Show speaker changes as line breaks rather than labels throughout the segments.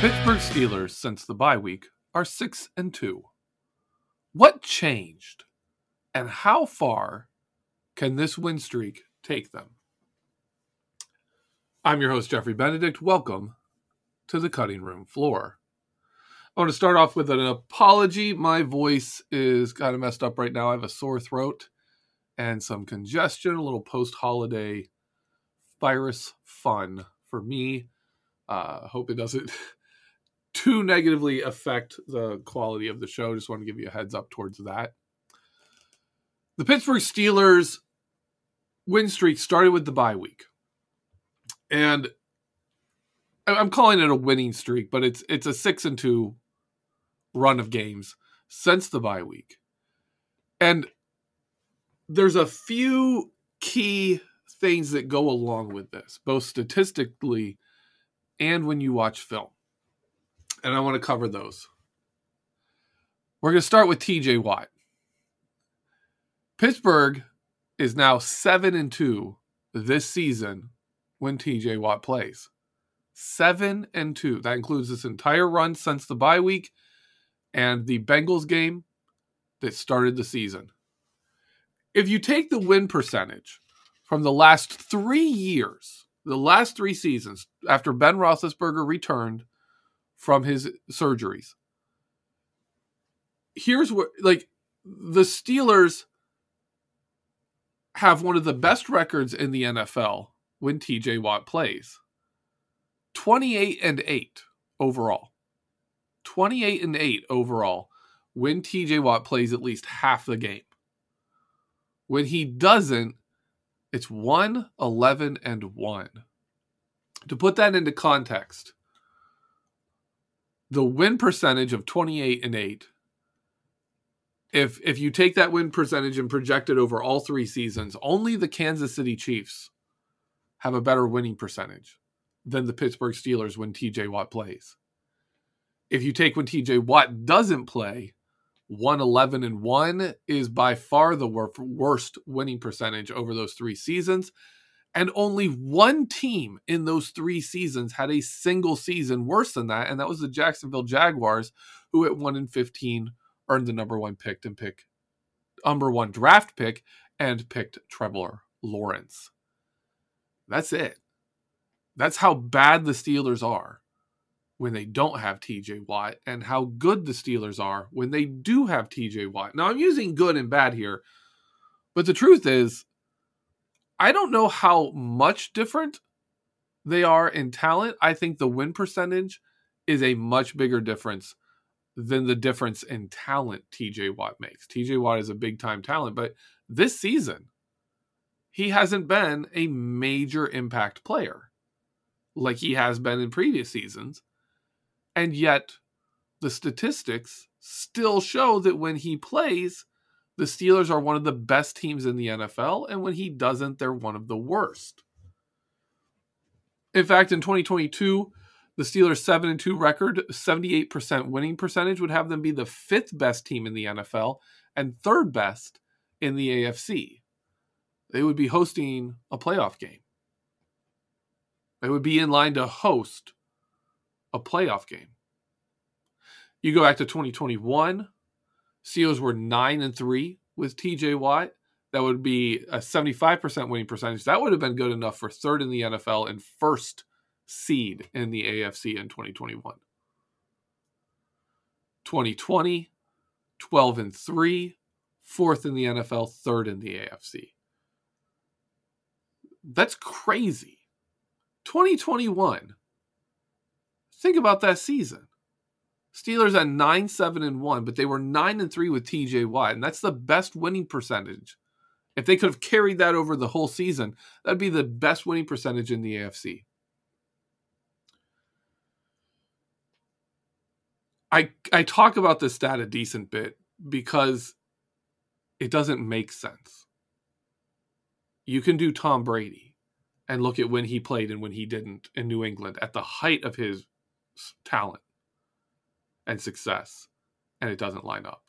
Pittsburgh Steelers, since the bye week, are 6 and 2. What changed? And how far can this win streak take them? I'm your host, Geoffrey Benedict. Welcome to the cutting room floor. I want to start off with an apology. My voice is kind of messed up right now. I have a sore throat and some congestion, a little post holiday virus fun for me. Uh, hope it doesn't too negatively affect the quality of the show. Just want to give you a heads up towards that. The Pittsburgh Steelers win streak started with the bye week. And I'm calling it a winning streak, but it's it's a 6 and 2 run of games since the bye week. And there's a few key things that go along with this, both statistically and when you watch film and I want to cover those. We're going to start with TJ Watt. Pittsburgh is now 7 and 2 this season when TJ Watt plays. 7 and 2. That includes this entire run since the bye week and the Bengals game that started the season. If you take the win percentage from the last 3 years, the last 3 seasons after Ben Roethlisberger returned from his surgeries. Here's what like the Steelers have one of the best records in the NFL when TJ Watt plays. 28 and 8 overall. 28 and 8 overall when TJ Watt plays at least half the game. When he doesn't, it's 1 11 and 1. To put that into context, the win percentage of 28 and 8 if if you take that win percentage and project it over all three seasons only the Kansas City Chiefs have a better winning percentage than the Pittsburgh Steelers when TJ Watt plays. If you take when TJ Watt doesn't play 111 and 1 is by far the worst winning percentage over those three seasons and only one team in those three seasons had a single season worse than that, and that was the Jacksonville Jaguars, who at one in fifteen earned the number one pick and pick number one draft pick and picked Trevor Lawrence. That's it. That's how bad the Steelers are when they don't have TJ Watt and how good the Steelers are when they do have TJ Watt. Now I'm using good and bad here, but the truth is I don't know how much different they are in talent. I think the win percentage is a much bigger difference than the difference in talent TJ Watt makes. TJ Watt is a big time talent, but this season, he hasn't been a major impact player like he has been in previous seasons. And yet, the statistics still show that when he plays, the Steelers are one of the best teams in the NFL, and when he doesn't, they're one of the worst. In fact, in 2022, the Steelers' 7 and 2 record, 78% winning percentage would have them be the fifth best team in the NFL and third best in the AFC. They would be hosting a playoff game. They would be in line to host a playoff game. You go back to 2021, Seals were nine and three with TJ Watt. That would be a 75% winning percentage. That would have been good enough for third in the NFL and first seed in the AFC in 2021. 2020, 12 and 3, fourth in the NFL, third in the AFC. That's crazy. 2021. Think about that season. Steelers at 9 7 and 1, but they were 9 and 3 with TJ Watt, and that's the best winning percentage. If they could have carried that over the whole season, that'd be the best winning percentage in the AFC. I I talk about this stat a decent bit because it doesn't make sense. You can do Tom Brady and look at when he played and when he didn't in New England at the height of his talent and success, and it doesn't line up.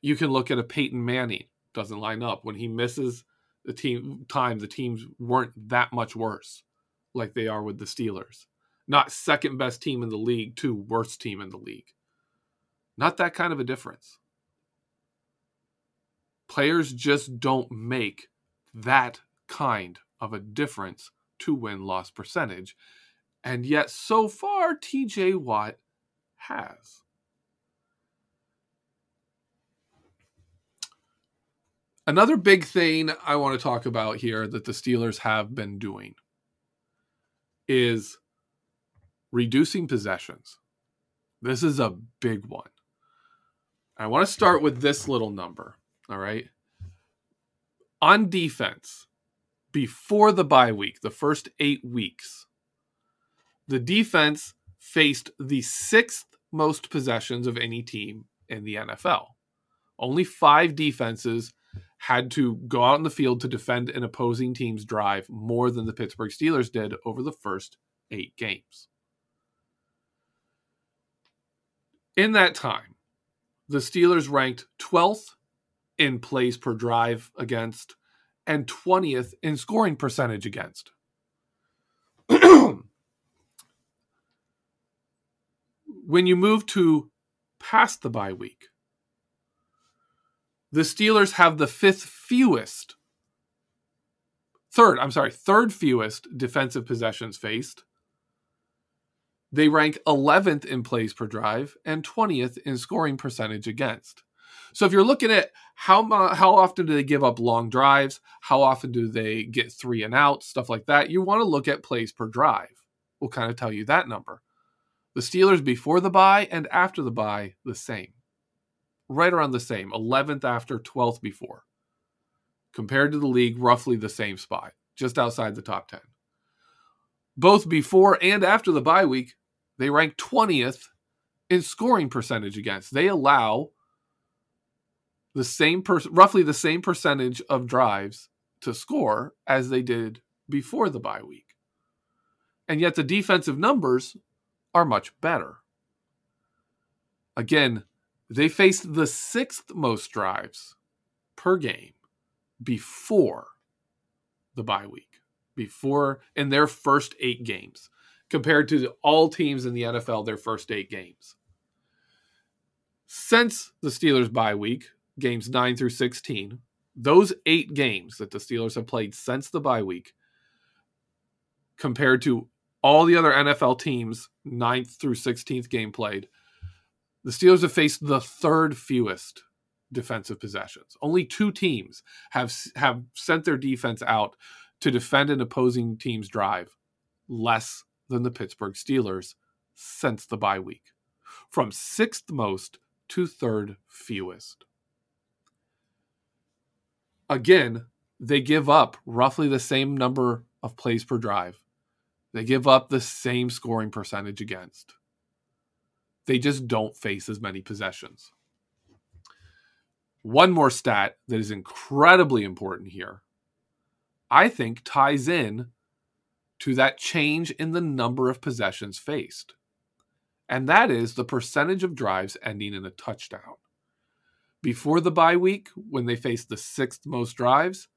You can look at a Peyton Manning, doesn't line up. When he misses the team time, the teams weren't that much worse, like they are with the Steelers. Not second best team in the league to worst team in the league. Not that kind of a difference. Players just don't make that kind of a difference to win loss percentage. And yet, so far, TJ Watt has. Another big thing I want to talk about here that the Steelers have been doing is reducing possessions. This is a big one. I want to start with this little number. All right. On defense, before the bye week, the first eight weeks, the defense faced the sixth most possessions of any team in the NFL. Only five defenses had to go out in the field to defend an opposing team's drive more than the Pittsburgh Steelers did over the first eight games. In that time, the Steelers ranked 12th in plays per drive against and 20th in scoring percentage against. When you move to past the bye week, the Steelers have the fifth fewest, third, I'm sorry, third fewest defensive possessions faced. They rank 11th in plays per drive and 20th in scoring percentage against. So if you're looking at how how often do they give up long drives, how often do they get three and out, stuff like that, you want to look at plays per drive. We'll kind of tell you that number. The Steelers before the bye and after the bye, the same. Right around the same, 11th after, 12th before. Compared to the league, roughly the same spot, just outside the top 10. Both before and after the bye week, they rank 20th in scoring percentage against. They allow the same per- roughly the same percentage of drives to score as they did before the bye week. And yet the defensive numbers are much better. Again, they faced the sixth most drives per game before the bye week, before in their first eight games, compared to all teams in the NFL, their first eight games. Since the Steelers' bye week, games 9 through 16, those eight games that the Steelers have played since the bye week, compared to all the other NFL teams, 9th through 16th game played, the Steelers have faced the third fewest defensive possessions. Only two teams have have sent their defense out to defend an opposing team's drive less than the Pittsburgh Steelers since the bye week, from sixth most to third fewest. Again, they give up roughly the same number of plays per drive they give up the same scoring percentage against. They just don't face as many possessions. One more stat that is incredibly important here, I think ties in to that change in the number of possessions faced. And that is the percentage of drives ending in a touchdown. Before the bye week, when they faced the sixth most drives,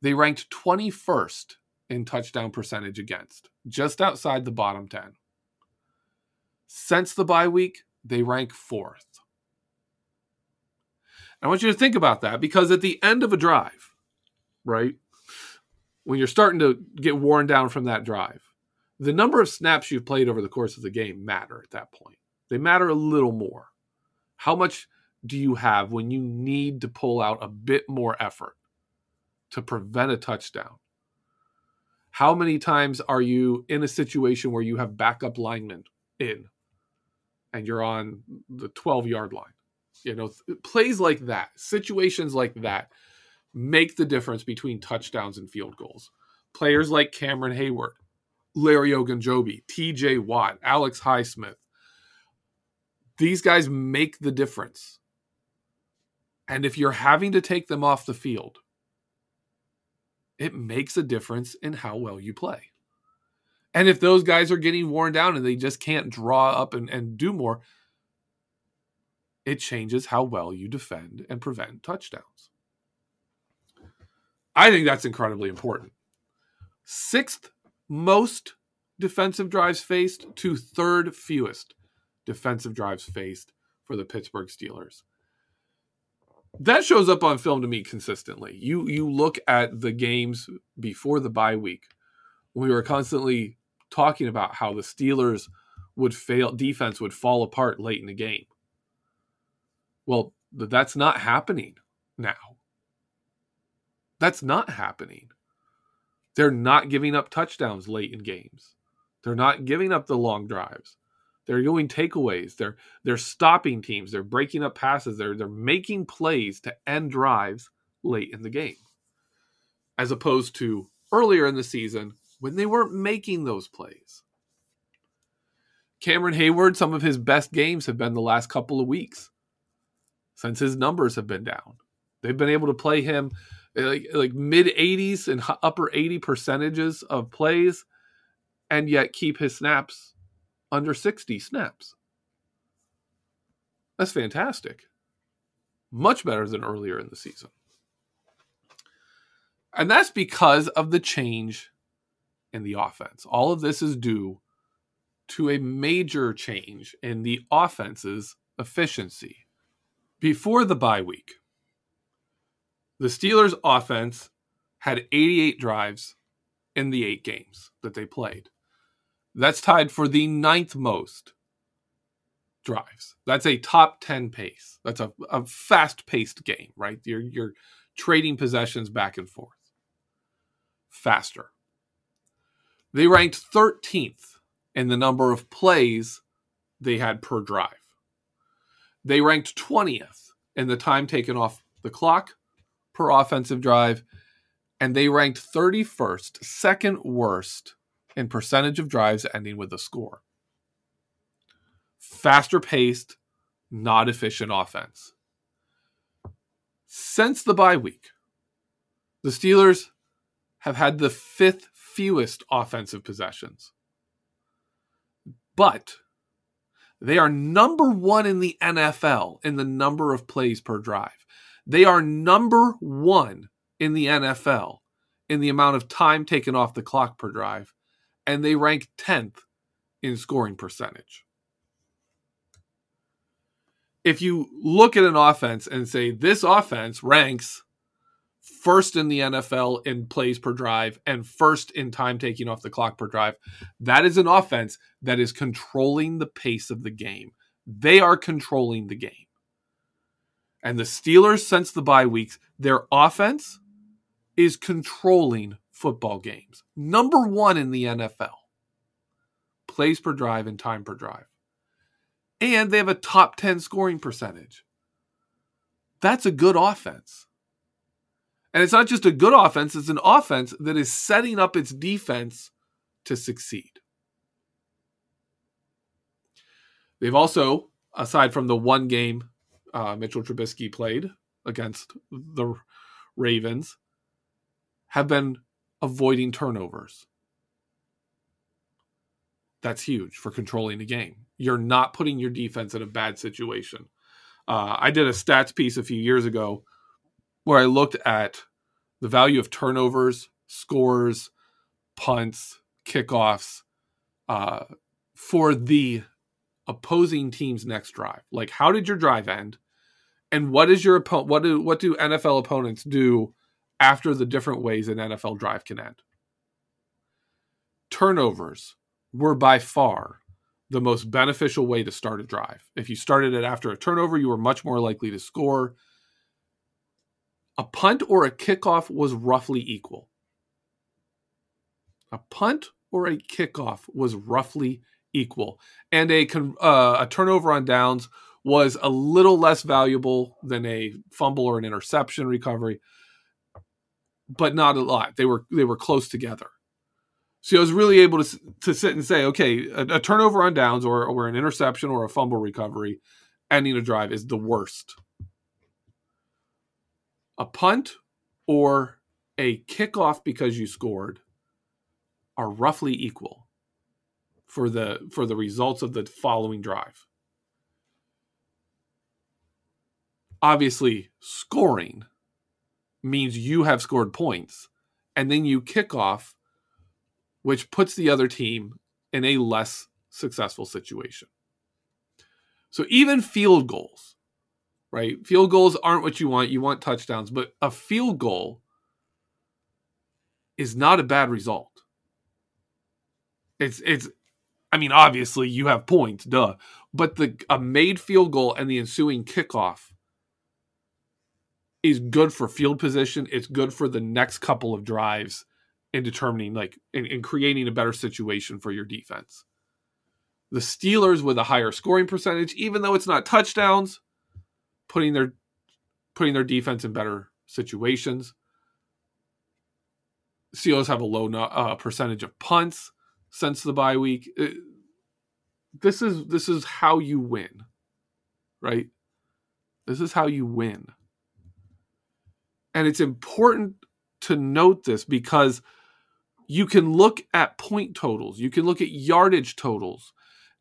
they ranked 21st in touchdown percentage against, just outside the bottom 10. Since the bye week, they rank fourth. I want you to think about that because at the end of a drive, right, when you're starting to get worn down from that drive, the number of snaps you've played over the course of the game matter at that point. They matter a little more. How much do you have when you need to pull out a bit more effort to prevent a touchdown? How many times are you in a situation where you have backup linemen in and you're on the 12 yard line. You know, plays like that, situations like that make the difference between touchdowns and field goals. Players like Cameron Heyward, Larry Ogunjobi, TJ Watt, Alex Highsmith, these guys make the difference. And if you're having to take them off the field, it makes a difference in how well you play. And if those guys are getting worn down and they just can't draw up and, and do more, it changes how well you defend and prevent touchdowns. I think that's incredibly important. Sixth most defensive drives faced to third fewest defensive drives faced for the Pittsburgh Steelers. That shows up on film to me consistently. You you look at the games before the bye week. We were constantly talking about how the Steelers would fail, defense would fall apart late in the game. Well, that's not happening now. That's not happening. They're not giving up touchdowns late in games. They're not giving up the long drives. They're doing takeaways. They're they're stopping teams. They're breaking up passes. They're they're making plays to end drives late in the game. As opposed to earlier in the season when they weren't making those plays. Cameron Heyward, some of his best games have been the last couple of weeks since his numbers have been down. They've been able to play him like like mid 80s and upper 80 percentages of plays and yet keep his snaps under 60 snaps. That's fantastic. Much better than earlier in the season. And that's because of the change in the offense. All of this is due to a major change in the offense's efficiency. Before the bye week, the Steelers' offense had 88 drives in the eight games that they played. That's tied for the ninth most drives. That's a top 10 pace. That's a, a fast paced game, right? You're, you're trading possessions back and forth faster. They ranked 13th in the number of plays they had per drive. They ranked 20th in the time taken off the clock per offensive drive, and they ranked 31st, second worst in percentage of drives ending with a score. Faster paced, not efficient offense. Since the bye week, the Steelers have had the fifth fewest offensive possessions. But they are number one in the NFL in the number of plays per drive. They are number one in the NFL in the amount of time taken off the clock per drive. And they rank 10th in scoring percentage. If you look at an offense and say this offense ranks first in the NFL in plays per drive and first in time taking off the clock per drive. That is an offense that is controlling the pace of the game. They are controlling the game. And the Steelers, since the bye weeks, their offense is controlling football games. Number one in the NFL. Plays per drive and time per drive. And they have a top 10 scoring percentage. That's a good offense. And it's not just a good offense, it's an offense that is setting up its defense to succeed. They've also, aside from the one game uh, Mitchell Trubisky played against the Ravens, have been avoiding turnovers. That's huge for controlling the game. You're not putting your defense in a bad situation. Uh, I did a stats piece a few years ago where I looked at the value of turnovers, scores, punts, kickoffs uh, for the opposing team's next drive. Like, how did your drive end? And what is your opponent? What do what do NFL opponents do after the different ways an NFL drive can end? Turnovers were by far the most beneficial way to start a drive. If you started it after a turnover, you were much more likely to score a punt or a kickoff was roughly equal. A punt or a kickoff was roughly equal, and a uh, a turnover on downs was a little less valuable than a fumble or an interception recovery, but not a lot. They were they were close together. So I was really able to to sit and say, okay, a, a turnover on downs or or an interception or a fumble recovery ending a drive is the worst. A punt or a kickoff because you scored are roughly equal for the for the results of the following drive. Obviously, scoring means you have scored points and then you kick off which puts the other team in a less successful situation. So even field goals, right? Field goals aren't what you want. You want touchdowns, but a field goal is not a bad result. It's it's I mean obviously you have points, duh. But the a made field goal and the ensuing kickoff is good for field position. It's good for the next couple of drives in determining like in, in creating a better situation for your defense. The Steelers with a higher scoring percentage, even though it's not touchdowns, putting their putting their defense in better situations. Steelers have a low uh, percentage of punts since the bye week. It, uh, this is this is how you win, right? This is how you win. And it's important to note this because you can look at point totals, you can look at yardage totals,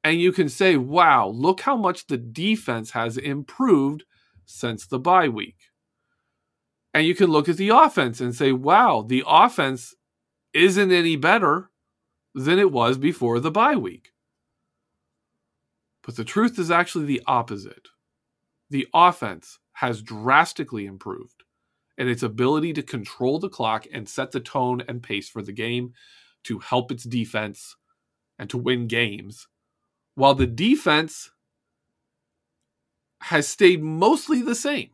and you can say, wow, look how much the defense has improved since the bye week. And you can look at the offense and say, wow, the offense isn't any better than it was before the bye week. But the truth is actually the opposite. The offense has drastically improved in its ability to control the clock and set the tone and pace for the game to help its defense and to win games while the defense has stayed mostly the same.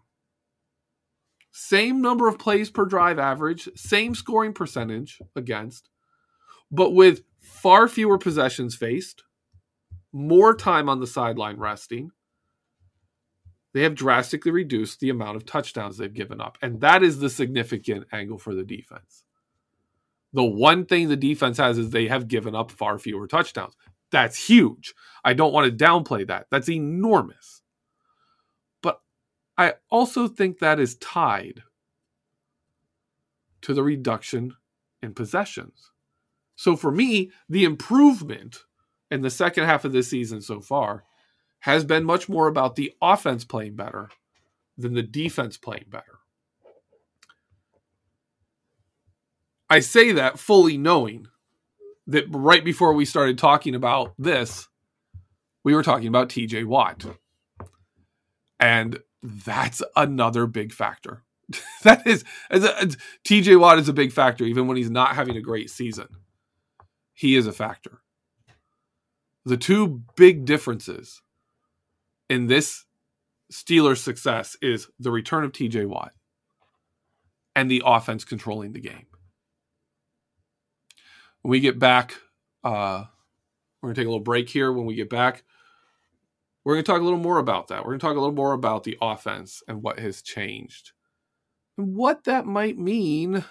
Same number of plays per drive average, same scoring percentage against, but with far fewer possessions faced, more time on the sideline resting. They have drastically reduced the amount of touchdowns they've given up. And that is the significant angle for the defense. The one thing the defense has is they have given up far fewer touchdowns. That's huge. I don't want to downplay that. That's enormous. But I also think that is tied to the reduction in possessions. So for me, the improvement in the second half of this season so far has been much more about the offense playing better than the defense playing better. I say that fully knowing that right before we started talking about this, we were talking about TJ Watt. And that's another big factor. that is, TJ Watt is a big factor, even when he's not having a great season. He is a factor. The two big differences in this Steelers' success is the return of TJ Watt and the offense controlling the game. When we get back, uh, we're going to take a little break here. When we get back, we're going to talk a little more about that. We're going to talk a little more about the offense and what has changed and what that might mean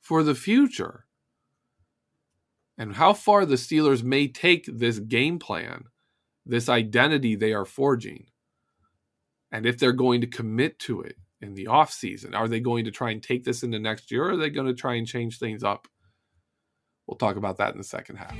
for the future and how far the Steelers may take this game plan, this identity they are forging, and if they're going to commit to it in the offseason. Are they going to try and take this into next year or are they going to try and change things up? We'll talk about that in the second half.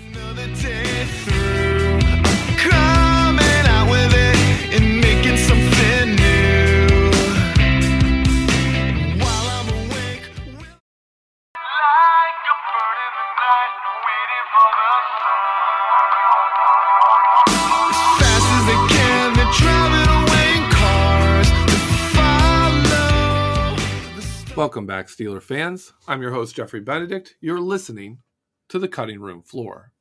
Welcome back, Steeler fans. I'm your host, Geoffrey Benedict. You're listening to the Cutting Room Floor.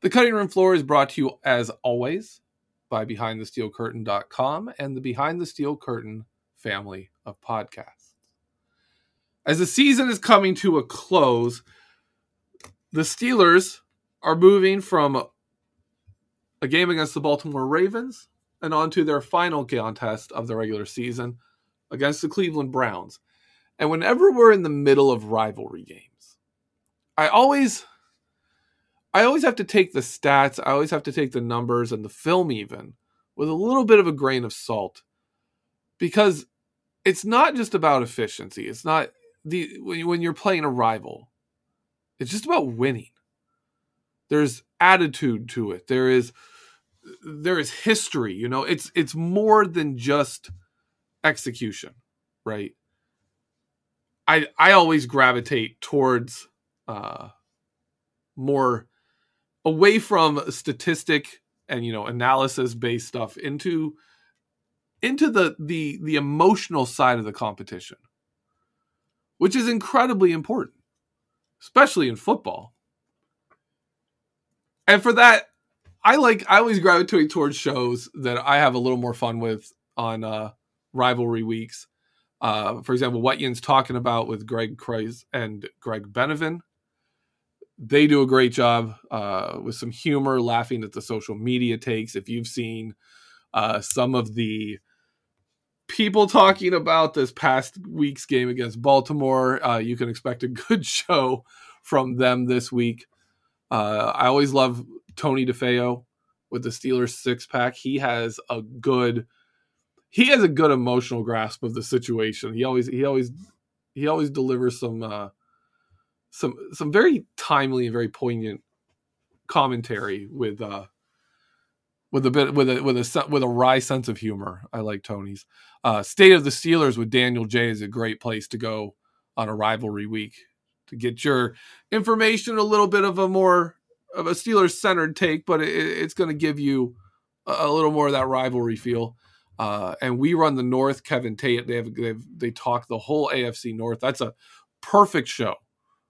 The Cutting Room Floor is brought to you, as always, by BehindTheSteelCurtain.com and the Behind the Steel Curtain family of podcasts. As the season is coming to a close, the Steelers are moving from a game against the Baltimore Ravens, and on to their final contest of the regular season against the Cleveland Browns. And whenever we're in the middle of rivalry games, I always I always have to take the stats, I always have to take the numbers and the film even with a little bit of a grain of salt because it's not just about efficiency. It's not the when you're playing a rival. It's just about winning. There's attitude to it. There is there is history, you know. It's it's more than just execution, right? I I always gravitate towards uh more away from statistic and you know analysis based stuff into into the the the emotional side of the competition which is incredibly important especially in football. And for that i like i always gravitate towards shows that i have a little more fun with on uh rivalry weeks uh for example what yin's talking about with greg kreis and greg benevin they do a great job uh, with some humor, laughing at the social media takes. If you've seen uh, some of the people talking about this past week's game against Baltimore, uh, you can expect a good show from them this week. Uh, I always love Tony DeFeo with the Steelers six pack. He has a good he has a good emotional grasp of the situation. He always he always he always delivers some uh, some some very timely and very poignant commentary with uh with a bit with a with a with a wry sense of humor. I like Tony's. Uh, State of the Steelers with Daniel J is a great place to go on a rivalry week to get your information. A little bit of a more of a Steelers centered take, but it, it's going to give you a, a, little more of that rivalry feel. Uh, and we run the North. Kevin Tate they have, they they talk the whole AFC North. That's a perfect show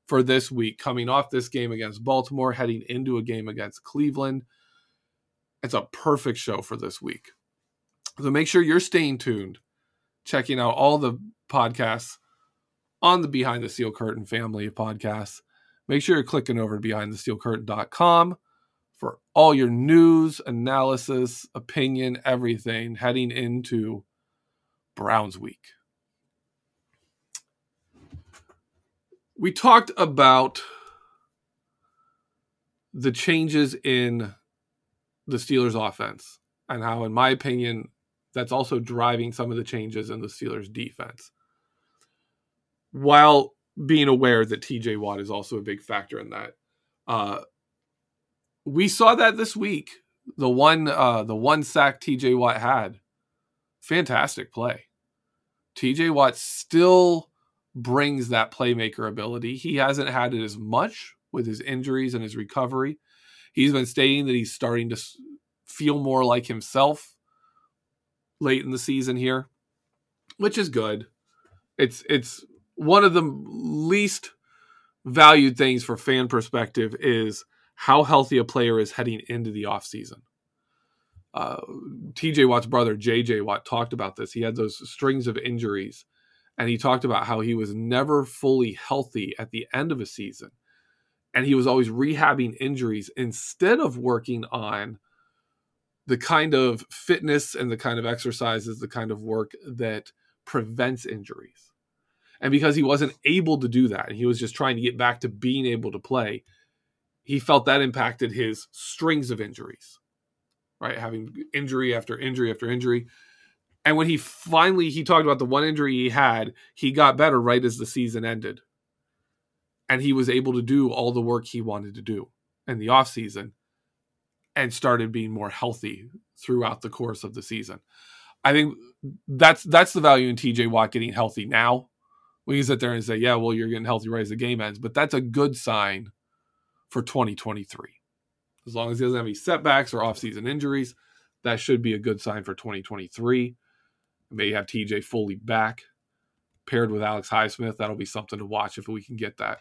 for this week, coming off this game against Baltimore, heading into a game against Cleveland. It's a perfect show for this week. So make sure you're staying tuned, checking out all the podcasts on the Behind the Steel Curtain family of podcasts. Make sure you're clicking over to behindthesteelcurtain.com for all your news, analysis, opinion, everything heading into Browns Week. we talked about the changes in the Steelers offense and how, in my opinion, that's also driving some of the changes in the Steelers defense. While being aware that TJ Watt is also a big factor in that. Uh, we saw that this week. The one uh, the one sack TJ Watt had. Fantastic play. TJ Watt still brings that playmaker ability. He hasn't had it as much with his injuries and his recovery. He's been stating that he's starting to feel more like himself late in the season here, which is good. It's it's one of the least valued things for fan perspective is how healthy a player is heading into the offseason. Uh, TJ Watt's brother, JJ Watt, talked about this. He had those strings of injuries and he talked about how he was never fully healthy at the end of a season and he was always rehabbing injuries instead of working on the kind of fitness and the kind of exercises the kind of work that prevents injuries and because he wasn't able to do that and he was just trying to get back to being able to play he felt that impacted his strings of injuries right having injury after injury after injury and when he finally he talked about the one injury he had, he got better right as the season ended. And he was able to do all the work he wanted to do in the off season and started being more healthy throughout the course of the season. I think that's that's the value in TJ Watt getting healthy now. We can sit there and say, yeah, well, you're getting healthy right as the game ends, but that's a good sign for 2023. As long as he doesn't have any setbacks or off-season injuries, that should be a good sign for 2023 may have TJ fully back paired with Alex Highsmith. That'll be something to watch if we can get that.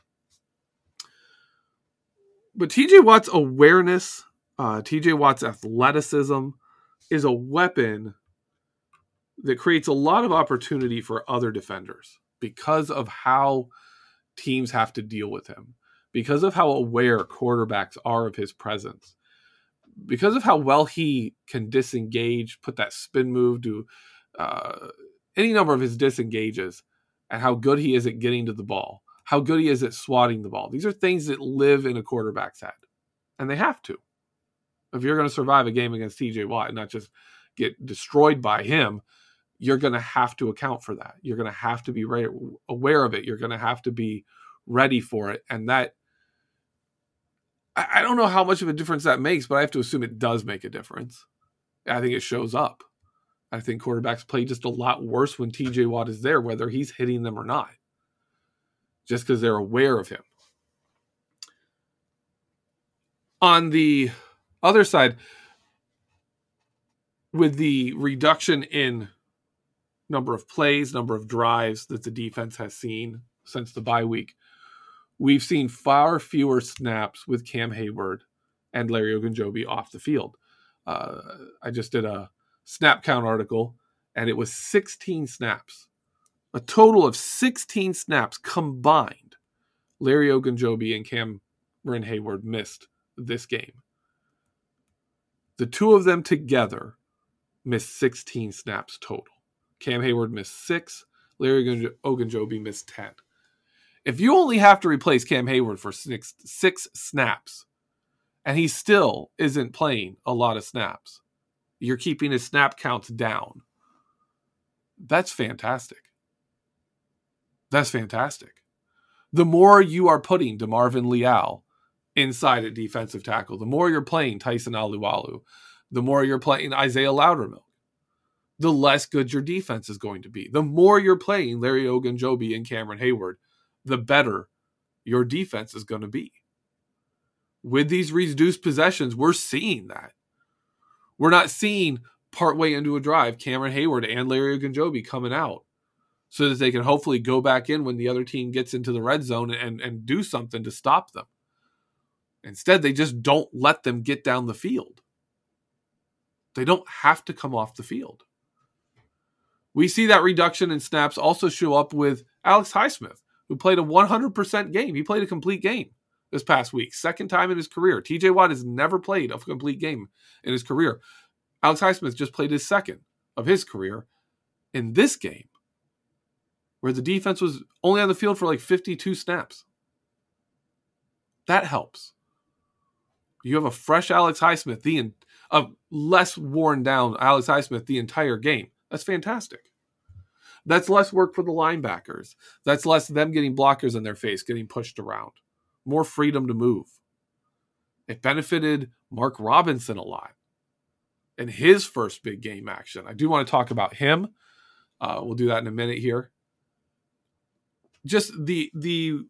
But TJ Watt's awareness, uh, TJ Watt's athleticism is a weapon that creates a lot of opportunity for other defenders because of how teams have to deal with him, because of how aware quarterbacks are of his presence. because of how well he can disengage, put that spin move, do uh, any number of his disengages, and how good he is at getting to the ball, how good he is at swatting the ball. These are things that live in a quarterback's head, and they have to. If you're going to survive a game against TJ Watt and not just get destroyed by him, you're going to have to account for that. You're going to have to be aware of it. You're going to have to be ready for it. And that, I, I don't know how much of a difference that makes, but I have to assume it does make a difference. I think it shows up. I think quarterbacks play just a lot worse when TJ Watt is there, whether he's hitting them or not, just because they're aware of him. On the other side, with the reduction in number of plays, number of drives that the defense has seen since the bye week, we've seen far fewer snaps with Cam Heyward and Larry Ogunjobi off the field. Uh, I just did a snap count article, and it was 16 snaps, a total of 16 snaps combined. Larry Ogunjobi and Cameron Heyward missed this game. The two of them together missed 16 snaps total. Cam Heyward missed six. Larry Ogunjobi missed 10. If you only have to replace Cam Heyward for six, six snaps, and he still isn't playing a lot of snaps, you're keeping his snap counts down. That's fantastic. That's fantastic. The more you are putting DeMarvin Leal inside at defensive tackle, the more you're playing Tyson Alualu, the more you're playing Isaiah Loudermilk, the less good your defense is going to be. The more you're playing Larry Ogunjobi and Cameron Heyward, the better your defense is going to be. With these reduced possessions, we're seeing that. We're not seeing partway into a drive Cameron Heyward and Larry Ogunjobi coming out so that they can hopefully go back in when the other team gets into the red zone and, and do something to stop them. Instead, they just don't let them get down the field. They don't have to come off the field. We see that reduction in snaps also show up with Alex Highsmith, who played a 100% game. He played a complete game this past week. Second time in his career. TJ Watt has never played a complete game in his career. Alex Highsmith just played his second of his career in this game, where the defense was only on the field for like 52 snaps. That helps. You have a fresh Alex Highsmith, the a less worn down Alex Highsmith the entire game. That's fantastic. That's less work for the linebackers. That's less them getting blockers in their face, getting pushed around more freedom to move. It benefited Mark Robinson a lot in his first big game action. I do want to talk about him. Uh, we'll do that in a minute here. Just the the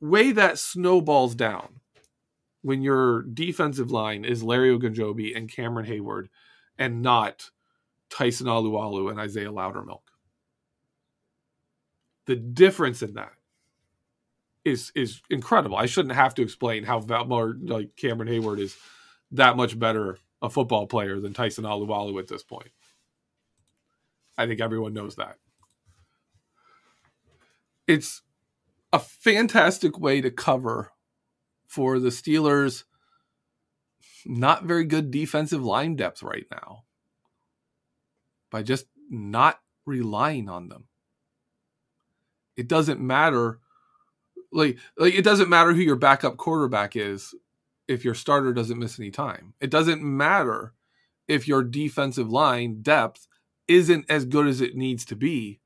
way that snowballs down when your defensive line is Larry Ogunjobi and Cameron Heyward, and not Tyson Alualu and Isaiah Loudermilk. The difference in that is is incredible. I shouldn't have to explain how more like Cameron Heyward is that much better a football player than Tyson Alualu at this point. I think everyone knows that. It's a fantastic way to cover for the Steelers not very good defensive line depth right now by just not relying on them. It doesn't matter like like it doesn't matter who your backup quarterback is if your starter doesn't miss any time. It doesn't matter if your defensive line depth isn't as good as it needs to be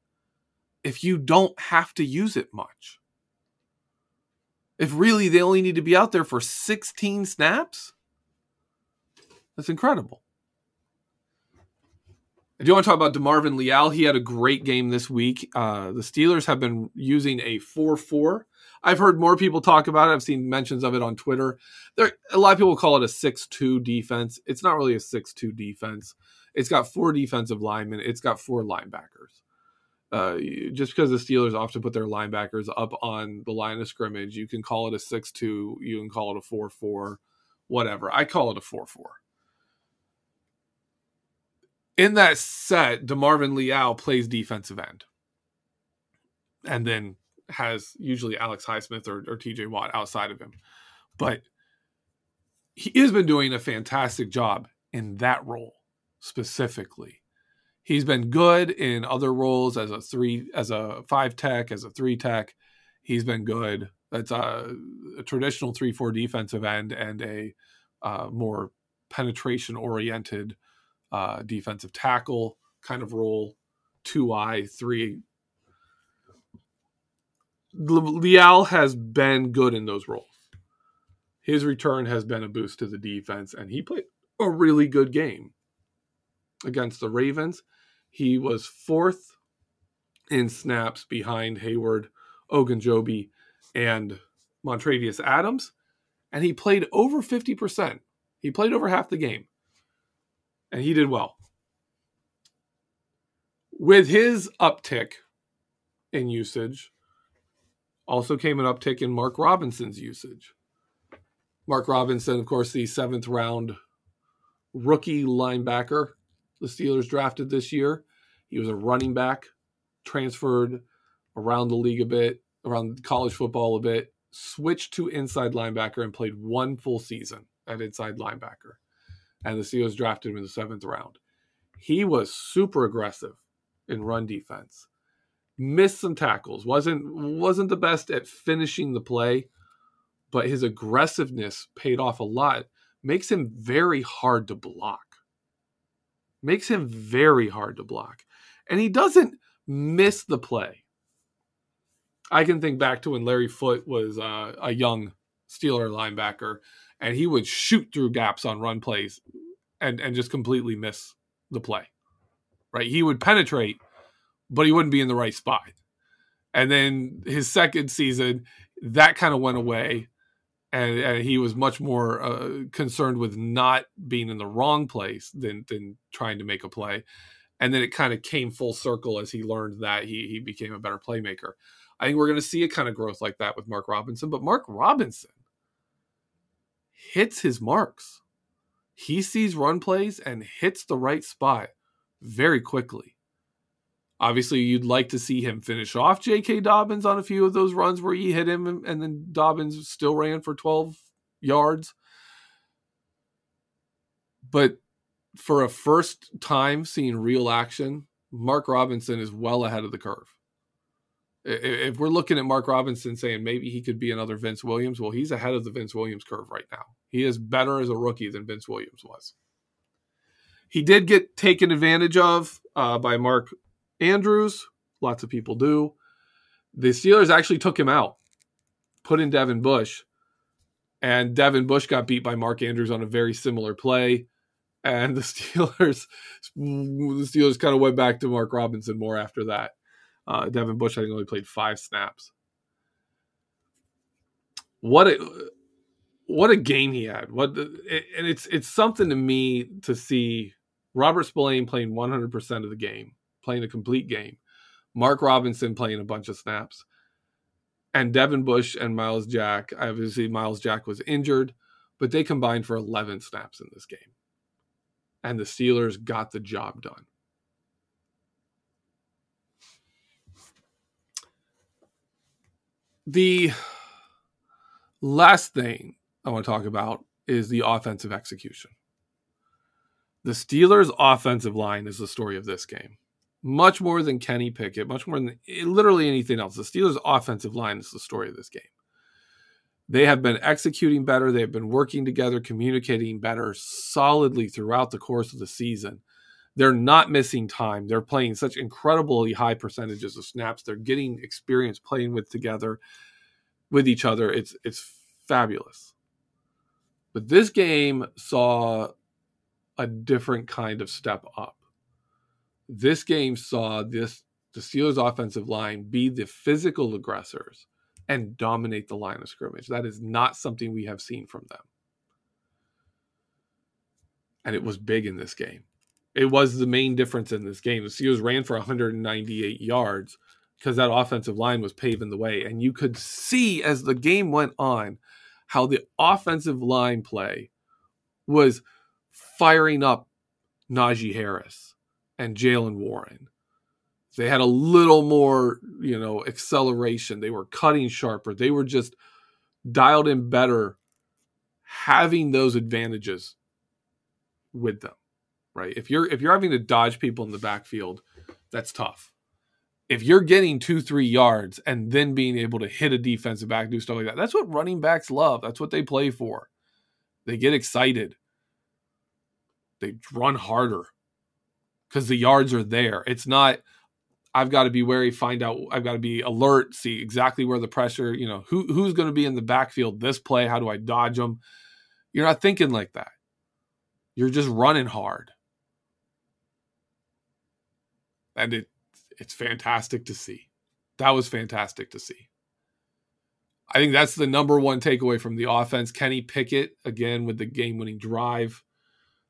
if you don't have to use it much. If really they only need to be out there for 16 snaps, that's incredible. I do want to talk about DeMarvin Leal. He had a great game this week. Uh, the Steelers have been using a 4 4 I've heard more people talk about it. I've seen mentions of it on Twitter. There, a lot of people call it a six-two defense. It's not really a six-two defense. It's got four defensive linemen. It's got four linebackers. Uh, just because the Steelers often put their linebackers up on the line of scrimmage, you can call it a six-two. You can call it a four-four, whatever. I call it a four-four. In that set, DeMarvin Leal plays defensive end. And then has usually Alex Highsmith or, or TJ Watt outside of him. But he has been doing a fantastic job in that role specifically. He's been good in other roles as a three, as a five tech, as a three tech. He's been good. That's a, a traditional three four defensive end and a uh, more penetration oriented uh, defensive tackle kind of role. two I, three. Leal has been good in those roles. His return has been a boost to the defense, and he played a really good game against the Ravens. He was fourth in snaps behind Heyward, Ogunjobi, and Montravius Adams, and he played over 50%. He played over half the game, and he did well. With his uptick in usage, also came an uptick in Mark Robinson's usage. Mark Robinson, of course, the seventh round rookie linebacker the Steelers drafted this year. He was a running back, transferred around the league a bit, around college football a bit, switched to inside linebacker and played one full season at inside linebacker. And the Steelers drafted him in the seventh round. He was super aggressive in run defense. Missed some tackles. wasn't wasn't the best at finishing the play, but his aggressiveness paid off a lot. Makes him very hard to block makes him very hard to block. And he doesn't miss the play. I can think back to when Larry Foote was uh, a young Steeler linebacker and he would shoot through gaps on run plays and, and just completely miss the play. Right? He would penetrate, but he wouldn't be in the right spot. And then his second season, that kind of went away and, and he was much more uh, concerned with not being in the wrong place than than trying to make a play. And then it kind of came full circle as he learned that he he became a better playmaker. I think we're going to see a kind of growth like that with Mark Robinson, but Mark Robinson hits his marks. He sees run plays and hits the right spot very quickly. Obviously, you'd like to see him finish off J.K. Dobbins on a few of those runs where he hit him and, then Dobbins still ran for 12 yards. But for a first time seeing real action, Mark Robinson is well ahead of the curve. If we're looking at Mark Robinson saying maybe he could be another Vince Williams, well, he's ahead of the Vince Williams curve right now. He is better as a rookie than Vince Williams was. He did get taken advantage of uh, by Mark Andrews. Lots of people do. The Steelers actually took him out, put in Devin Bush, and Devin Bush got beat by Mark Andrews on a very similar play. And the Steelers, the Steelers kind of went back to Mark Robinson more after that. Uh, Devin Bush, I think, only played five snaps. What a what a game he had! What the, and it's it's something to me to see Robert Spillane playing 100 percent of the game playing a complete game, Mark Robinson playing a bunch of snaps, and Devin Bush and Myles Jack. Obviously, Myles Jack was injured, but they combined for 11 snaps in this game. And the Steelers got the job done. The last thing I want to talk about is the offensive execution. The Steelers' offensive line is the story of this game much more than Kenny Pickett, much more than eh, literally anything else. The Steelers' offensive line is the story of this game. They have been executing better. They've been working together, communicating better solidly throughout the course of the season. They're not missing time. They're playing such incredibly high percentages of snaps. They're getting experience playing with together with each other. It's it's fabulous. But this game saw a different kind of step up this game saw this the Steelers offensive line be the physical aggressors and dominate the line of scrimmage. That is not something we have seen from them. And it was big in this game. It was the main difference in this game. The Steelers ran for 198 yards because that offensive line was paving the way. And you could see as the game went on how the offensive line play was firing up Najee Harris and Jaylen Warren. They had a little more, you know, acceleration. They were cutting sharper. They were just dialed in better having those advantages with them, right? If you're if you're having to dodge people in the backfield, that's tough. If you're getting two, three yards and then being able to hit a defensive back, do stuff like that, that's what running backs love. That's what they play for. They get excited. They run harder because the yards are there. It's not I've got to be wary, find out. I've got to be alert, see exactly where the pressure. You know, who who's going to be in the backfield this play? How do I dodge them? You're not thinking like that. You're just running hard, and it it's fantastic to see. That was fantastic to see. I think that's the number one takeaway from the offense. Kenny Pickett again with the game-winning drive.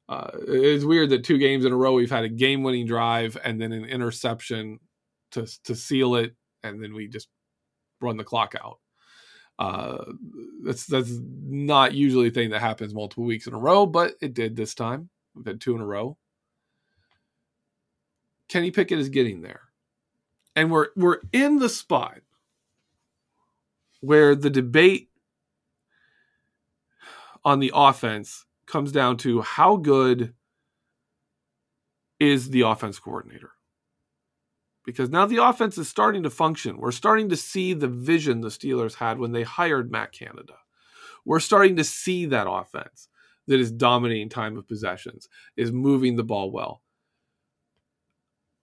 Uh, it's weird that two games in a row we've had a game-winning drive and then an interception to to seal it, and then we just run the clock out. Uh, that's that's not usually a thing that happens multiple weeks in a row, but it did this time. We've had two in a row. Kenny Pickett is getting there, and we're we're in the spot where the debate on the offense comes down to how good is the offense coordinator because now the offense is starting to function. We're starting to see the vision the Steelers had when they hired Matt Canada. We're starting to see that offense that is dominating time of possessions, is moving the ball well.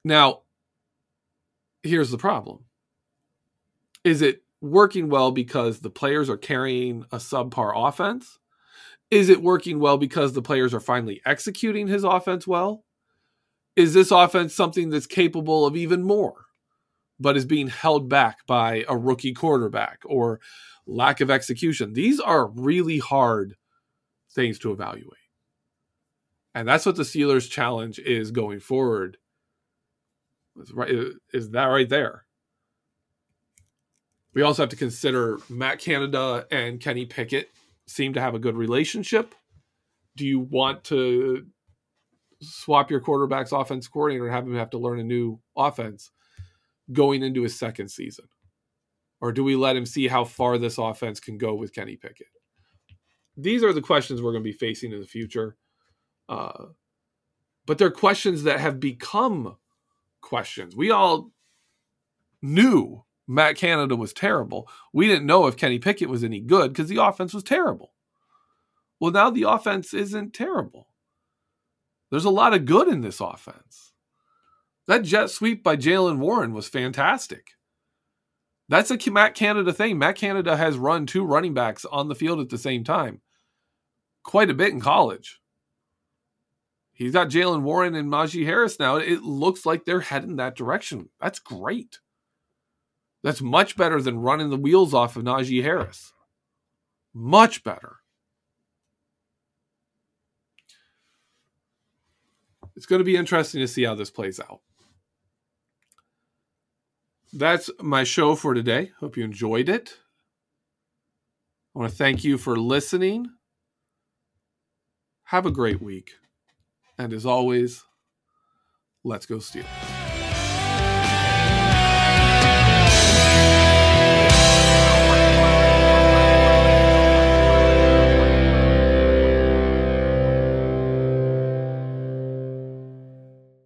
Now, here's the problem. Is it working well because the players are carrying a subpar offense? Is it working well because the players are finally executing his offense well? is this offense something that's capable of even more, but is being held back by a rookie quarterback or lack of execution? These are really hard things to evaluate. And that's what the Steelers' challenge is going forward. Is, right, is that right there? We also have to consider Matt Canada and Kenny Pickett seem to have a good relationship. Do you want to swap your quarterback's offense coordinator and have him have to learn a new offense going into his second season? Or do we let him see how far this offense can go with Kenny Pickett? These are the questions we're going to be facing in the future. Uh, but they're questions that have become questions. We all knew Matt Canada was terrible. We didn't know if Kenny Pickett was any good because the offense was terrible. Well, now the offense isn't terrible. There's a lot of good in this offense. That jet sweep by Jaylen Warren was fantastic. That's a Matt Canada thing. Matt Canada has run two running backs on the field at the same time quite a bit in college. He's got Jaylen Warren and Najee Harris now. It looks like they're heading that direction. That's great. That's much better than running the wheels off of Najee Harris. Much better. it's going to be interesting to see how this plays out. That's my show for today. Hope you enjoyed it. I want to thank you for listening. Have a great week. And as always, let's go steal.